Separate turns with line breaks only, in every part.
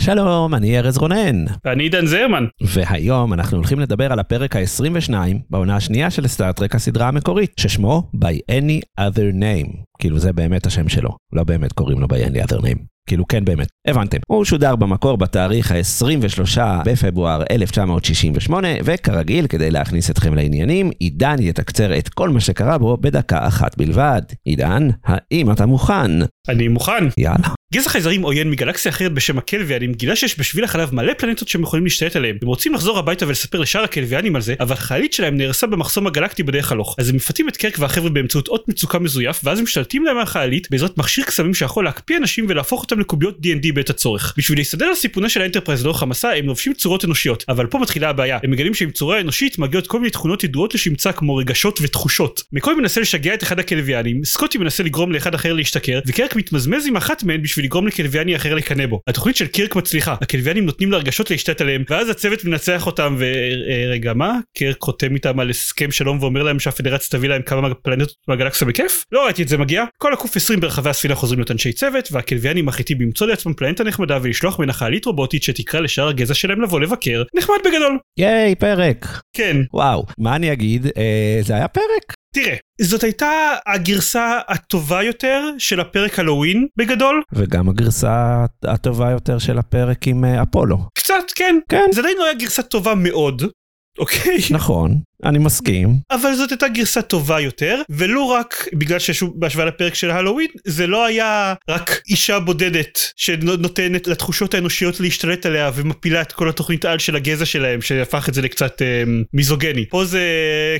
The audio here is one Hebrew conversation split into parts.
שלום, אני ארז רונן.
ואני עידן זרמן.
והיום אנחנו הולכים לדבר על הפרק ה-22 בעונה השנייה של סטארט-טרק הסדרה המקורית, ששמו By Any Other Name. כאילו זה באמת השם שלו, לא באמת קוראים לו By Any Other Name. כאילו כן באמת, הבנתם. הוא שודר במקור בתאריך ה-23 בפברואר 1968, וכרגיל, כדי להכניס אתכם לעניינים, עידן יתקצר את כל מה שקרה בו בדקה אחת בלבד. עידן, האם אתה מוכן?
אני מוכן.
יאללה.
גזע חייזרים עוין מגלקסיה אחרת בשם הקלוויאנים גילה שיש בשביל החלב מלא פלנטות שהם יכולים להשתלט עליהם. הם רוצים לחזור הביתה ולספר לשאר הקלוויאנים על זה, אבל החללית שלהם נהרסה במחסום הגלקטי בדרך הלוך. אז הם מפתים את קירק והחבר'ה באמצעות אות מצוקה מזויף, ואז הם משתלטים להם על החללית בעזרת מכשיר קסמים שיכול להקפיא אנשים ולהפוך אותם לקוביות D&D בעת הצורך. בשביל להסתדר על סיפונה של האנטרפרייז לאורך המסע הם לובשים צורות אנושיות, אבל פה מתחילה הבעיה. הם מגלים שעם צורה אנושית מגיעות כל מיני תכונות ידועות לשמצה כמו רגשות ותחושות. מקוי מנסה לשגע את אחד הקלוויאנים, סקוטי מנסה לגרום לאחד אחר להשתכר, וקירק מתמזמז עם אחת מהן בשביל לגרום לקלוויאני אחר לקנא בו. התוכנית של קירק מצליחה, הקלוויאנים נותנים לרגשות להשתלט עליהם, ואז הצוות מנצח אותם ורגע מה? קירק חותם איתם על הסכם שלום ואומר להם שהפדרציה תביא להם כמה פלנטות מהגלקסיה בכיף? לא ראיתי את זה מגיע. כל הקוף 20 ברחבי הספינה חוזרים להיות אנשי צוות, והקלוויאנים מחליטים למצוא לעצמם פלנטה נחמדה ולשלוח ממנה חיילית רובוטית שתקרא לשאר הגזע שלהם לבוא לבקר. נחמד בגדול.
ייי, פרק.
כן.
וואו, מה אני אגיד? אה, זה היה פרק.
תראה, זאת הייתה הגרסה הטובה יותר של הפרק הלואוין בגדול.
וגם הגרסה הטובה יותר של הפרק עם אה, אפולו.
קצת, כן.
כן.
זה עדיין לא היה גרסה טובה מאוד, אוקיי?
נכון, אני מסכים.
אבל זאת הייתה גרסה טובה יותר, ולו רק בגלל שיש בהשוואה לפרק של הלואוין, זה לא היה רק אישה בודדת שנותנת לתחושות האנושיות להשתלט עליה ומפילה את כל התוכנית על של הגזע שלהם, שהפך את זה לקצת אה, מיזוגני. פה זה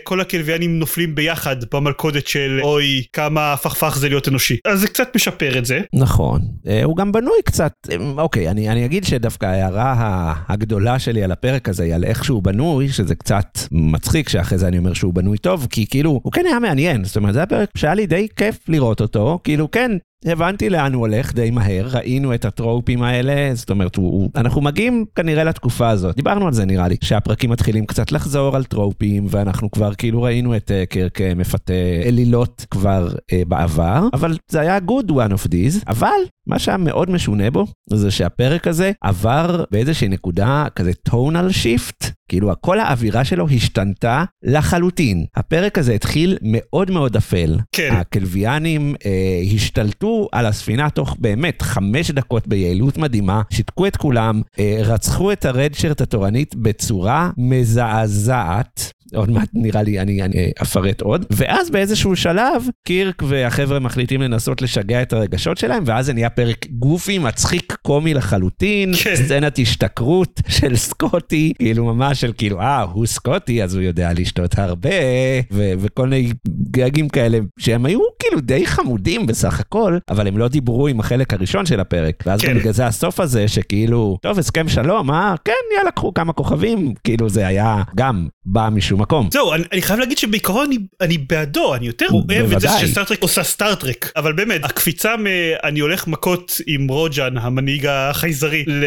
כל הכלביאנים נופלים ביחד במלכודת של אוי כמה הפכפך זה להיות אנושי. אז זה קצת משפר את זה.
נכון. אה, הוא גם בנוי קצת, אה, אוקיי, אני, אני אגיד שדווקא ההערה הגדולה שלי על הפרק הזה היא על איך שהוא בנוי, שזה קצת מצחיק. שאחרי זה אני אומר שהוא בנוי טוב, כי כאילו, הוא כן היה מעניין, זאת אומרת, זה היה פרק שהיה לי די כיף לראות אותו, כאילו, כן, הבנתי לאן הוא הולך די מהר, ראינו את הטרופים האלה, זאת אומרת, הוא, אנחנו מגיעים כנראה לתקופה הזאת. דיברנו על זה נראה לי, שהפרקים מתחילים קצת לחזור על טרופים, ואנחנו כבר כאילו ראינו את uh, קרק uh, מפתה אלילות כבר uh, בעבר, אבל זה היה good one of these, אבל מה שהיה מאוד משונה בו, זה שהפרק הזה עבר באיזושהי נקודה כזה tonal shift, כאילו כל האווירה שלו השתנתה לחלוטין. הפרק הזה התחיל מאוד מאוד אפל.
כן.
הכלביאנים אה, השתלטו על הספינה תוך באמת חמש דקות ביעילות מדהימה, שיתקו את כולם, אה, רצחו את הרדשרט התורנית בצורה מזעזעת. עוד מעט נראה לי אני, אני אפרט עוד. ואז באיזשהו שלב, קירק והחבר'ה מחליטים לנסות לשגע את הרגשות שלהם, ואז זה נהיה פרק גופי, מצחיק, קומי לחלוטין,
כן.
סצנת השתכרות של סקוטי, כאילו ממש של כאילו, אה, הוא סקוטי, אז הוא יודע לשתות הרבה, ו- וכל מיני גגים כאלה, שהם היו כאילו די חמודים בסך הכל, אבל הם לא דיברו עם החלק הראשון של הפרק. ואז
כן.
בגלל זה הסוף הזה, שכאילו, טוב, הסכם שלום, אה, כן, יאללה, קחו כמה כוכבים, כאילו זה היה גם בא משום מקום.
זהו, אני, אני חייב להגיד שבעיקרון אני, אני בעדו, אני יותר אוהב את זה. שסטארטרק עושה סטארטרק, אבל באמת, הקפיצה מ... אני הולך מכות עם רוג'ן, המנהיג החייזרי, ל...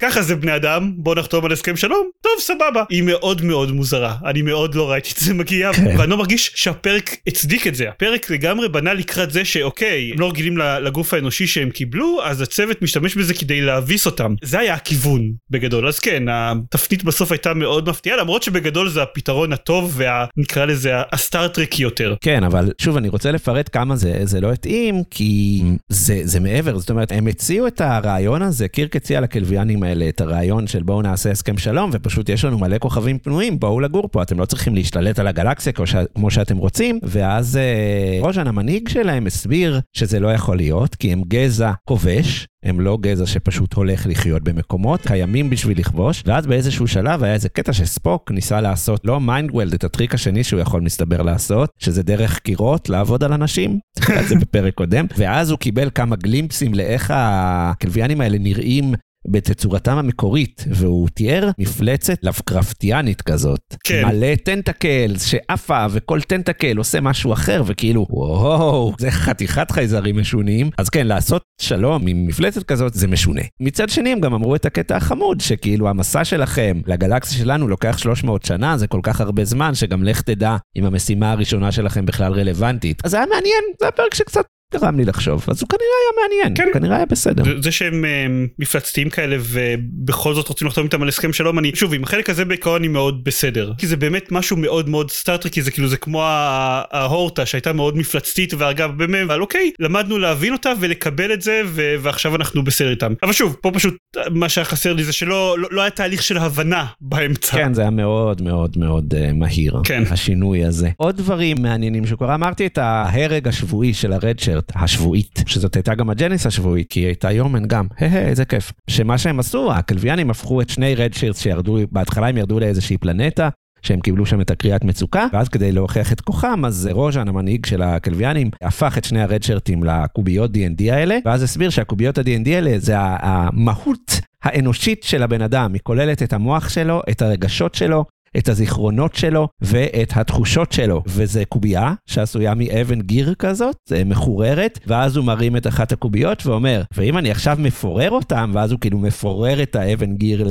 ככה זה בני אדם, בוא נחתום על הסכם שלום, טוב סבבה. היא מאוד מאוד מוזרה, אני מאוד לא ראיתי את זה מגיע,
כן.
ואני לא מרגיש שהפרק הצדיק את זה, הפרק לגמרי בנה לקראת זה שאוקיי, הם לא רגילים לגוף האנושי שהם קיבלו, אז הצוות משתמש בזה כדי להביס אותם. זה היה הכיוון בגדול, אז כן, התפנית בסוף הייתה מאוד מפתיעה, למרות שבגדול זה הפתרון הטוב ונקרא לזה הסטארטרקי יותר.
כן, אבל שוב, אני רוצה לפרט כמה זה, זה לא התאים, כי זה, זה מעבר, זאת אומרת, הם הציעו את הרעיון הזה, קירק הציע לכלביאנים האלה את הרעיון של בואו נעשה הסכם שלום, ופשוט יש לנו מלא כוכבים פנויים, בואו לגור פה, אתם לא צריכים להשתלט על הגלקסיה כמו, ש... כמו שאתם רוצים, ואז אה, רוז'ן, המנהיג שלהם, הסביר שזה לא יכול להיות, כי הם גזע כובש, הם לא גזע שפשוט הולך לחיות במקומות, קיימים בשביל לכבוש, ואז באיזשהו שלב היה איזה קטע שספוק ניסה לעשות, לא mind meld, את הטריק השני שהוא יכול מסתבר לעשות, שזה דרך קירות לעבוד על אנשים, זה בפרק קודם, ואז הוא קיבל כמה glimpse ים לאיך הכלביאנים האלה נראים בתצורתם המקורית, והוא תיאר מפלצת לבקרפטיאנית כזאת.
כן.
מלא טנטקלס שעפה, וכל טנטקל עושה משהו אחר, וכאילו, וואו, זה חתיכת חייזרים משונים. אז כן, לעשות שלום עם מפלצת כזאת זה משונה. מצד שני, הם גם אמרו את הקטע החמוד, שכאילו המסע שלכם לגלקסיה שלנו לוקח 300 שנה, זה כל כך הרבה זמן, שגם לך תדע אם המשימה הראשונה שלכם בכלל רלוונטית. אז זה היה מעניין, זה היה פרק שקצת גרם לי לחשוב, אז הוא כנראה היה מעניין,
כן.
הוא כנראה היה בסדר.
זה- זה שהם אה, מפלצתיים כאלה ובכל זאת רוצים לחתום איתם על הסכם שלום אני שוב עם החלק הזה בעיקרון אני מאוד בסדר כי זה באמת משהו מאוד מאוד סטארטריקי זה כאילו זה כמו ההורטה שהייתה מאוד מפלצתית ואגב באמת אבל אוקיי למדנו להבין אותה ולקבל את זה ו- ועכשיו אנחנו בסדר איתם אבל שוב פה פשוט מה שהיה חסר לי זה שלא לא, לא היה תהליך של הבנה באמצע.
כן, זה היה מאוד מאוד מאוד אה, מהיר,
כן.
השינוי הזה. עוד דברים מעניינים שקורה, אמרתי את ההרג השבועי של הרדשרט, השבועית, שזאת הייתה גם הג'ניס השבועית, כי היא הייתה יומן גם, הא איזה כיף. שמה שהם עשו, הכלביאנים הפכו את שני רדשרטס שירדו, בהתחלה הם ירדו לאיזושהי פלנטה. שהם קיבלו שם את הקריאת מצוקה, ואז כדי להוכיח את כוחם, אז רוז'ן, המנהיג של הכלביאנים, הפך את שני הרדשרטים לקוביות D&D האלה, ואז הסביר שהקוביות ה-D&D האלה זה המהות האנושית של הבן אדם, היא כוללת את המוח שלו, את הרגשות שלו, את הזיכרונות שלו ואת התחושות שלו. וזה קובייה שעשויה מאבן גיר כזאת, מחוררת, ואז הוא מרים את אחת הקוביות ואומר, ואם אני עכשיו מפורר אותם, ואז הוא כאילו מפורר את האבן גיר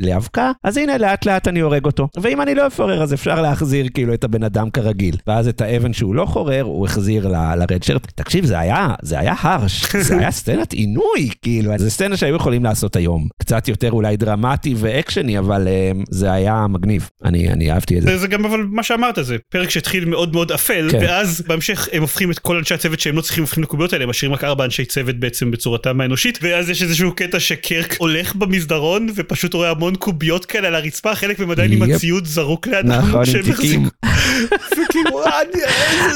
לאבקה, אז הנה לאט לאט אני הורג אותו. ואם אני לא אפורר אז אפשר להחזיר כאילו את הבן אדם כרגיל. ואז את האבן שהוא לא חורר, הוא החזיר לרדשרט. תקשיב, זה היה, זה היה הרש, זה היה סצנת עינוי, כאילו, זה סצנה שהיו יכולים לעשות היום. קצת יותר אולי דרמטי ואקשני, אבל אה, זה היה מגניב. אני, אני אהבתי את זה.
זה, זה גם אבל מה שאמרת זה פרק שהתחיל מאוד מאוד אפל
כן.
ואז בהמשך הם הופכים את כל אנשי הצוות שהם לא צריכים הופכים לקוביות האלה הם משאירים רק ארבע אנשי צוות בעצם בצורתם האנושית ואז יש איזשהו קטע שקרק הולך במסדרון ופשוט רואה המון קוביות כאלה על הרצפה חלק מהם עדיין עם. הציוד זרוק לידם
נכון,
שהם
תיקים.
וכאילו אני-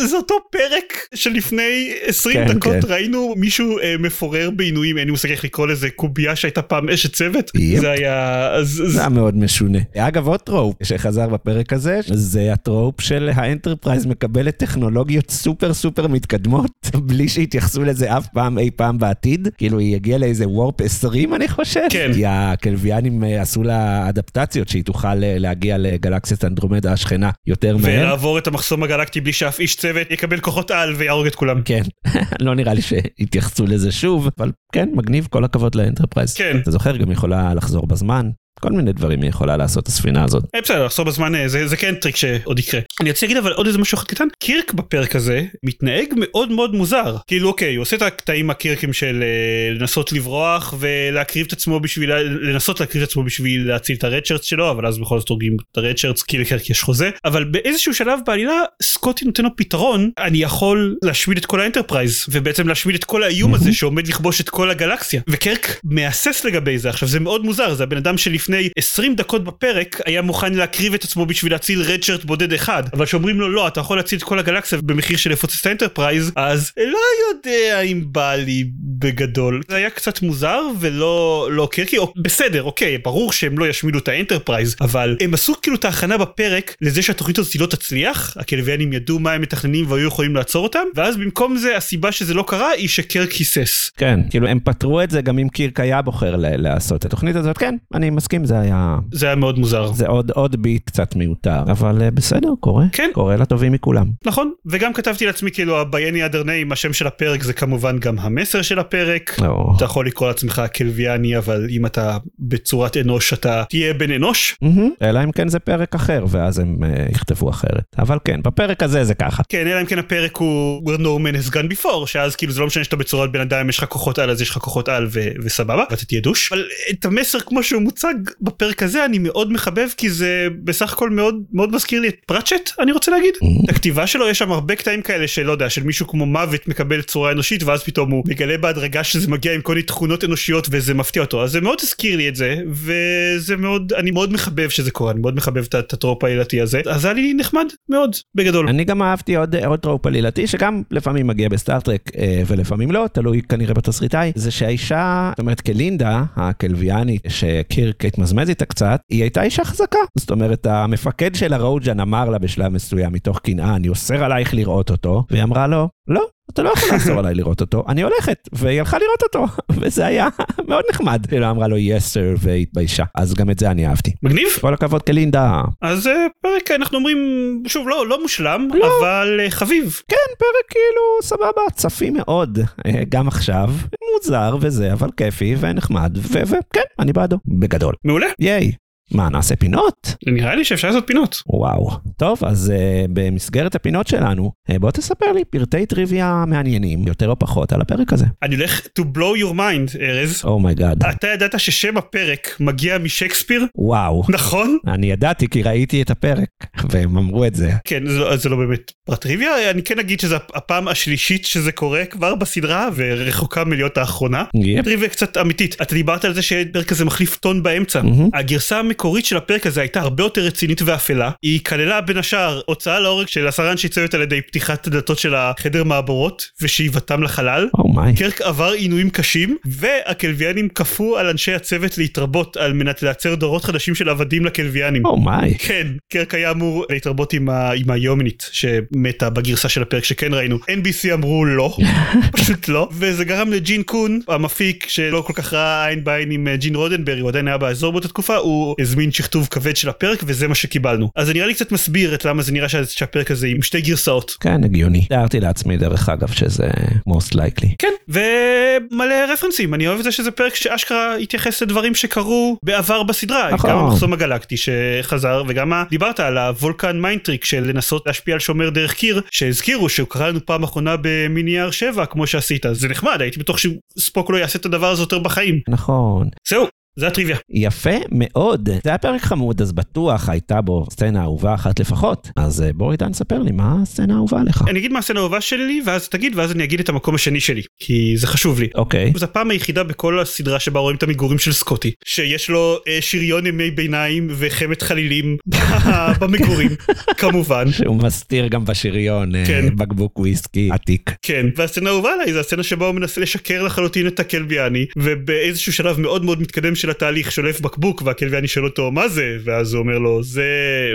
זה אותו פרק שלפני 20
כן,
דקות
כן.
ראינו מישהו אה, מפורר בעינויים אין לי מושג איך לקרוא לזה קובייה שהייתה פעם אשת צוות
יפ.
זה היה אז-
זה היה מאוד משונה. אגב, עוד trope שחזר בפרק הזה, זה ה trope של האנטרפרייז מקבלת טכנולוגיות סופר סופר מתקדמות, בלי שהתייחסו לזה אף פעם אי פעם בעתיד. כאילו, היא הגיעה לאיזה warp 20, אני חושב.
כן.
כי הכלביאנים אה, עשו לה אדפטציות שהיא תוכל אה, להגיע לגלקסיית אנדרומדה השכנה יותר מהר.
ולעבור את המחסום הגלקטי בלי שאף איש צוות יקבל כוחות על ויהרוג את כולם.
כן, לא נראה לי שהתייחסו לזה שוב, אבל כן, מגניב, כל הכבוד לאנטרפרייז.
כן.
אתה זוכר, גם יכולה לחזור בזמן, כל מיני דברים היא יכולה לעשות, הספינה הזאת.
אה, בסדר לחזור בזמן אה, זה, זה כן טריק שעוד יקרה. אני רוצה להגיד אבל עוד איזה משהו אחד קטן קירק בפרק הזה מתנהג מאוד מאוד מוזר. כאילו אוקיי הוא עושה את הקטעים הקירקים של אה, לנסות לברוח ולהקריב את עצמו בשביל לנסות להקריב את עצמו בשביל להציל את ה redshirts שלו אבל אז בכל זאת הורגים את ה redshirts כי לקירק יש חוזה. אבל באיזשהו שלב בעלילה סקוטי נותן לו פתרון אני יכול להשמיד את כל האנטרפרייז ובעצם להשמיד את כל האיום הזה שעומד לכבוש את כל הגלקסיה. וקירק מהסס לגבי זה. עכשיו זה מאוד מוזר זה הבן אדם שלפני 20 דקות בפרק היה מוכן להקריב את עצמו בשביל להציל redshirt בודד אחד. אבל שאומרים לו לא אתה יכול להציל את כל הגלקסיה במחיר של לפוצץ את האנטרפרייז אז לא יודע אם בא לי בגדול זה היה קצת מוזר ולא לא קירקי או, בסדר אוקיי ברור שהם לא ישמידו את האנטרפרייז אבל הם עשו כאילו את ההכנה בפרק לזה שהתוכנית הזאת לא תצליח הכלביאנים ידעו מה הם מתכננים והיו יכולים לעצור אותם ואז במקום זה הסיבה שזה לא קרה היא שקירק היסס.
כן, כאילו הם פתרו את זה גם אם קירק היה בוחר לעשות את התוכנית הזאת, כן, אני מסכים, זה היה...
זה היה מאוד מוזר.
זה עוד, עוד beat קצת מיותר, אבל אה, בסדר, קורה.
כן.
קורה לטובים מכולם.
נכון וגם כתבתי לעצמי כאילו ה-Bienny other name השם של הפרק זה כמובן גם המסר של הפרק.
או.
אתה יכול לקרוא לעצמך קלביאני אבל אם אתה בצורת אנוש אתה תהיה בן אנוש.
מהמם. אלא אם כן זה פרק אחר, ואז הם אה, יכתבו אחרת. אבל כן, בפרק הזה זה ככה.
כן אלא אם כן הפרק הוא where no man has gone before שאז כאילו זה לא משנה שאתה בצורת בן אדם יש לך כוחות על אז יש לך כוחות על ו- וסבבה ואתה תהיה דוש. אבל את המסר כמו שהוא מוצג בפרק הזה אני מאוד מחבב כי זה בסך הכל מאוד מאוד מזכיר לי את פראצ'ט אני רוצה להגיד.
Mm-hmm.
הכתיבה שלו יש שם הרבה קטעים כאלה שלא יודע של מישהו כמו מוות מקבל צורה אנושית ואז פתאום הוא מגלה בהדרגה שזה מגיע עם כל מיני תכונות אנושיות וזה מפתיע אותו אז זה מאוד הזכיר לי את זה וזה מאוד אני מאוד מחבב שזה קורה אני מאוד מחבב את- את ה trope העלילתי הזה אז היה לי נחמד מאוד בגדול.
אני גם אהבתי עוד, עוד trope עלילתי, שגם לפעמים מגיע בסטאר טרק אה, ולפעמים לא, תלוי כנראה בתסריטאי, זה שהאישה, זאת אומרת כלינדה, הכלביאנית, שקירק התמזמז איתה קצת, היא הייתה אישה חזקה. זאת אומרת, המפקד שלה רוג'ן אמר לה בשלב מסוים, מתוך קנאה, אני אוסר עלייך לראות אותו, והיא אמרה לו, לא, אתה לא יכול לאסור עליי לראות אותו, אני הולכת, והיא הלכה לראות אותו, וזה היה מאוד נחמד. היא לא אמרה לו yes sir והתביישה, אז גם את זה אני אהבתי.
מגניב.
כל הכבוד קלינדה.
אז אה, פרק אנחנו אומרים שוב לא לא מושלם
לא.
אבל אה, חביב.
כן, פרק כאילו סבבה, צפי מאוד, אה, גם עכשיו, מוזר וזה, אבל כיפי ונחמד, וכן, אני בעדו, בגדול.
מעולה.
ייי. מה, נעשה פינות?
נראה לי שאפשר לעשות פינות.
וואו. טוב, אז אה, במסגרת הפינות שלנו, אה, בוא תספר לי פרטי טריוויה מעניינים, יותר או פחות, על הפרק הזה. Oh
אני הולך to blow your mind ארז.
oh my god.
אתה ידעת ששם הפרק מגיע משקספיר?
וואו.
נכון?
אני ידעתי כי ראיתי את הפרק, והם אמרו את זה.
כן זה לא, זה לא באמת פרט טריוויה אני כן אגיד שזה הפעם השלישית שזה קורה כבר בסדרה ורחוקה מלהיות האחרונה.
יפ.
טריוויה קצת אמיתית אתה דיברת על זה שהפרק הזה מחליף טון באמצע.
מהמם.
הגרסה המקורית של הפרק הזה הייתה הרבה יותר רצינית ואפלה היא כללה בין השאר הוצאה להורג של עשרה אנשי צוות על ידי פתיחת הדלתות של החדר מעבורות ושאיבתם לחלל.
אומיי.
קרק עבר עינויים קשים והכלביאנים כפו על אנשי הצוות להתרבות על מנת לייצר דורות חדשים של עבדים לכלביאנים.
אומיי.
כן, קירק היה אמור להתרבות עם, ה... עם היומנית שמתה בגרסה של הפרק שכן ראינו. NBC אמרו לא, פשוט לא, וזה גרם לג'ין קון, המפיק שלא כל כך ראה עין בעין עם אה, ג'ין רודנברי, הוא עדיין היה באזור באותה תקופה, הוא הזמין שכתוב כבד של הפרק וזה מה שקיבלנו. אז זה נראה לי קצת מסביר את למה זה נראה שה- שהפרק הזה עם שתי גרסאות.
כן, הגיוני. תיארתי לעצמי, דרך אגב, שזה most likely.
כן, ומלא רפרנסים, אני אוהב את זה שזה פרק שאשכרה התייחס לדברים שקרו בעבר בסדרה,
נכון.
גם המחסום הגלקטי שחזר וגם דיברת על ה Vulcan mind trick של לנסות להשפיע על שומר דרך קיר, שהזכירו שהוא קרה לנו פעם אחרונה באמיניאר 7 כמו שעשית, זה נחמד, הייתי בטוח שספוק לא יעשה את הדבר הזה יותר בחיים.
נכון.
זהו, זה הטריוויה.
יפה מאוד. זה היה פרק חמוד, אז בטוח הייתה בו סצנה אהובה אחת לפחות. אז אה, בוא איתן ספר לי מה הסצנה האהובה עליך.
אני אגיד מה הסצנה האהובה שלי ואז תגיד ואז אני אגיד את המקום השני שלי, כי זה חשוב לי.
אוקיי.
זו הפעם היחידה בכל הסדרה שבה רואים את המגורים של סקוטי שיש לו אה, שריון ימי ביניים וחמת חלילים במגורים כמובן
שהוא מסתיר גם בשריון אה,
כן.
בקבוק וויסקי עתיק.
כן והסצנה האהובה עליי זה הסצנה שבה הוא מנסה לשקר לחלוטין את הכלביאני ובאיזשהו שלב מאוד מאוד מתקדם של התהליך שולף בקבוק והכלביאני שואל אותו מה זה ואז הוא אומר לו זה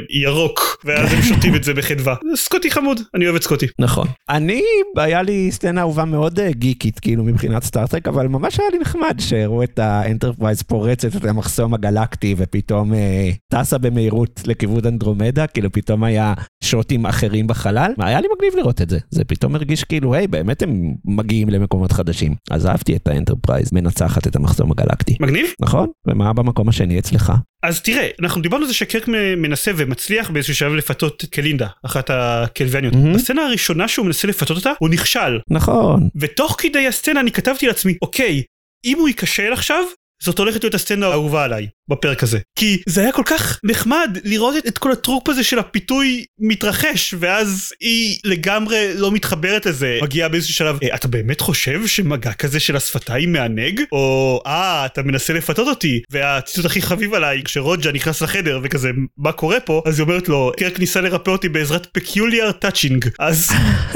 ירוק ואז הם שותים את זה בחדווה סקוטי חמוד אני אוהב את סקוטי
נכון. אני, היה לי סצנה אהובה מאוד אה, גיקית, כאילו מבחינת סטארטרק, אבל ממש היה לי נחמד שהראו את האנטרפרייז פורצת את המחסום הגלקטי ופתאום אה, טסה במהירות לכיוון אנדרומדה, כאילו פתאום היה שוטים אחרים בחלל. היה לי מגניב לראות את זה. זה פתאום הרגיש כאילו, היי, באמת הם מגיעים למקומות חדשים. אז אהבתי את האנטרפרייז מנצחת את המחסום הגלקטי.
מגניב
נכון? ומה במקום השני אצלך?
אז תראה אנחנו דיברנו על זה שקרק מנסה ומצליח באיזשהו שלב לפתות את קלינדה אחת הכלביאניות
מהמם.
בסצנה הראשונה שהוא מנסה לפתות אותה הוא נכשל
נכון.
ותוך כדי הסצנה אני כתבתי לעצמי אוקיי אם הוא ייכשל עכשיו זאת הולכת להיות הסצנה האהובה עליי בפרק הזה. כי זה היה כל כך נחמד לראות את, את כל הטרופ הזה של הפיתוי מתרחש ואז היא לגמרי לא מתחברת לזה. מגיעה באיזשהו שלב "אה, אתה באמת חושב שמגע כזה של השפתיים מענג? או אה אתה מנסה לפתות אותי. והציטוט הכי חביב עליי כשרוג'ה נכנס לחדר וכזה מה קורה פה? אז היא אומרת לו קרק ניסה לרפא אותי בעזרת peculiar touching. אז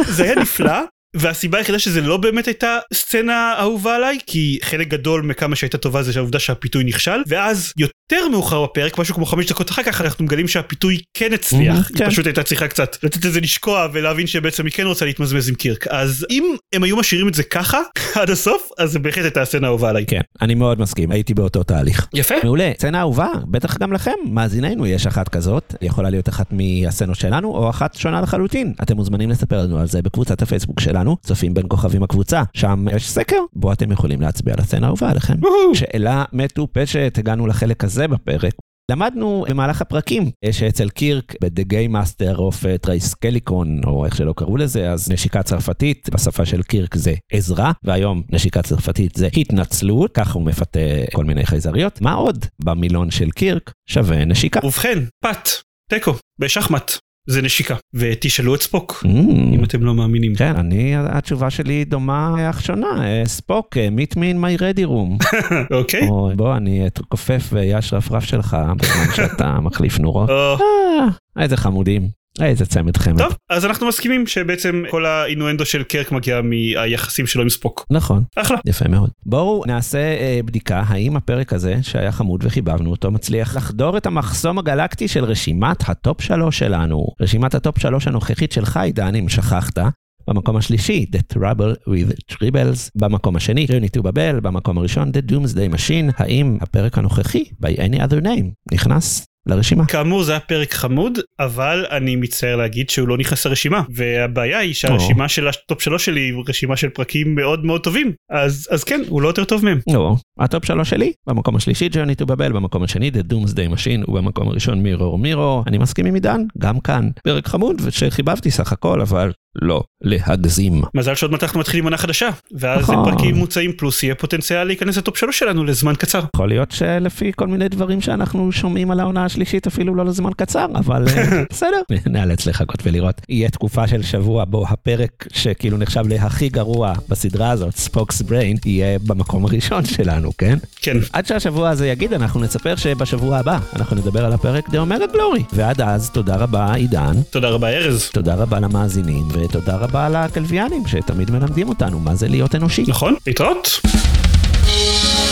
זה היה נפלא והסיבה היחידה שזה לא באמת הייתה סצנה אהובה עליי כי חלק גדול מכמה שהייתה טובה זה העובדה שהפיתוי נכשל ואז יותר מאוחר בפרק משהו כמו חמש דקות אחר כך אנחנו מגלים שהפיתוי כן הצליח
Mhm, כן.
היא פשוט הייתה צריכה קצת לתת לזה לשקוע ולהבין שבעצם היא כן רוצה להתמזמז עם קירק אז אם הם היו משאירים את זה ככה עד הסוף אז זה בהחלט הייתה הסצנה האהובה עליי
כן, אני מאוד מסכים, הייתי באותו תהליך.
יפה
מעולה, סצנה אהובה, בטח גם לכם, מאזיננו, יש אחת כזאת, יכולה להיות אחת מהסצנות שלנו, או אחת שונה לחלוטין. אתם מוזמנים לספר לנו על זה בקבוצת הפייסבוק שלנו, צופים בין כוכבים הקבוצה, שם יש סקר, בו אתם יכולים להצביע על הסצנה האהובה עליכם. שאלה מטופשת, הגענו לחלק הזה בפרק. למדנו במהלך הפרקים אה, שאצל קירק ב-The Game Master of טרייסקליקון או איך שלא קראו לזה אז נשיקה צרפתית בשפה של קירק זה עזרה והיום נשיקה צרפתית זה התנצלות ככה הוא מפתה כל מיני חייזריות מה עוד במילון של קירק שווה נשיקה.
ובכן פט תיקו בשחמט זה נשיקה. ותשאלו את ספוק
Mm,
אם אתם לא מאמינים.
כן אני התשובה שלי דומה אך שונה אה, ספוק אה, meet me in my ready room.
אוקיי.
או, בוא אני אתכופף ואהיה רפרף שלך בזמן שאתה מחליף נורות. אה, איזה חמודים, איזה צמד חמד.
טוב אז אנחנו מסכימים שבעצם כל ה innuendo של קירק מגיע מהיחסים שלו עם ספוק
נכון,
אחלה
יפה מאוד. בואו נעשה אה, בדיקה האם הפרק הזה שהיה חמוד וחיבבנו אותו מצליח לחדור את המחסום הגלקטי של רשימת הטופ שלוש שלנו. רשימת הטופ שלוש הנוכחית שלך עידן אם שכחת. במקום השלישי, The Trouble with Tribbles, במקום השני, Journey to Babel, במקום הראשון, The Doomsday Machine, האם הפרק הנוכחי, by any other name, נכנס לרשימה.
כאמור זה היה פרק חמוד אבל אני מצטער להגיד שהוא לא נכנס לרשימה והבעיה היא שהרשימה של הטופ שלוש שלי היא רשימה של פרקים מאוד מאוד טובים אז אז כן הוא לא יותר טוב מהם.
לא, הטופ שלוש שלי, במקום השלישי Journey to Babel, במקום השני The Doomsday Machine ובמקום הראשון Mirror Mirror, אני מסכים עם עידן, גם כאן. פרק חמוד ושחיבבתי סך הכל אבל לא להגזים.
מזל שעוד מעט אנחנו מתחילים עונה חדשה ואז
נכון.
פרקים מוצאים פלוס יהיה פוטנציאל להיכנס לטופ שלוש שלנו לזמן קצר.
יכול להיות שלפי כל מיני דברים שאנחנו שומעים על העונה השלישית אפילו לא לזמן קצר, אבל אה, בסדר, נאלץ לחכות ולראות. יהיה תקופה של שבוע בו הפרק שכאילו נחשב להכי גרוע בסדרה הזאת, ספוקס בריין, יהיה במקום הראשון שלנו, כן?
כן
עד שהשבוע הזה יגיד, אנחנו נספר שבשבוע הבא אנחנו נדבר על הפרק דה אומרת גלורי. ועד אז, תודה רבה עידן,
תודה רבה ארז.
תודה רבה למאזינים, ותודה רבה לכלביאנים שתמיד מלמדים אותנו מה זה להיות אנושי.
נכון להתראות.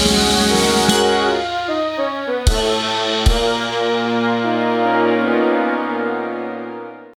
Thank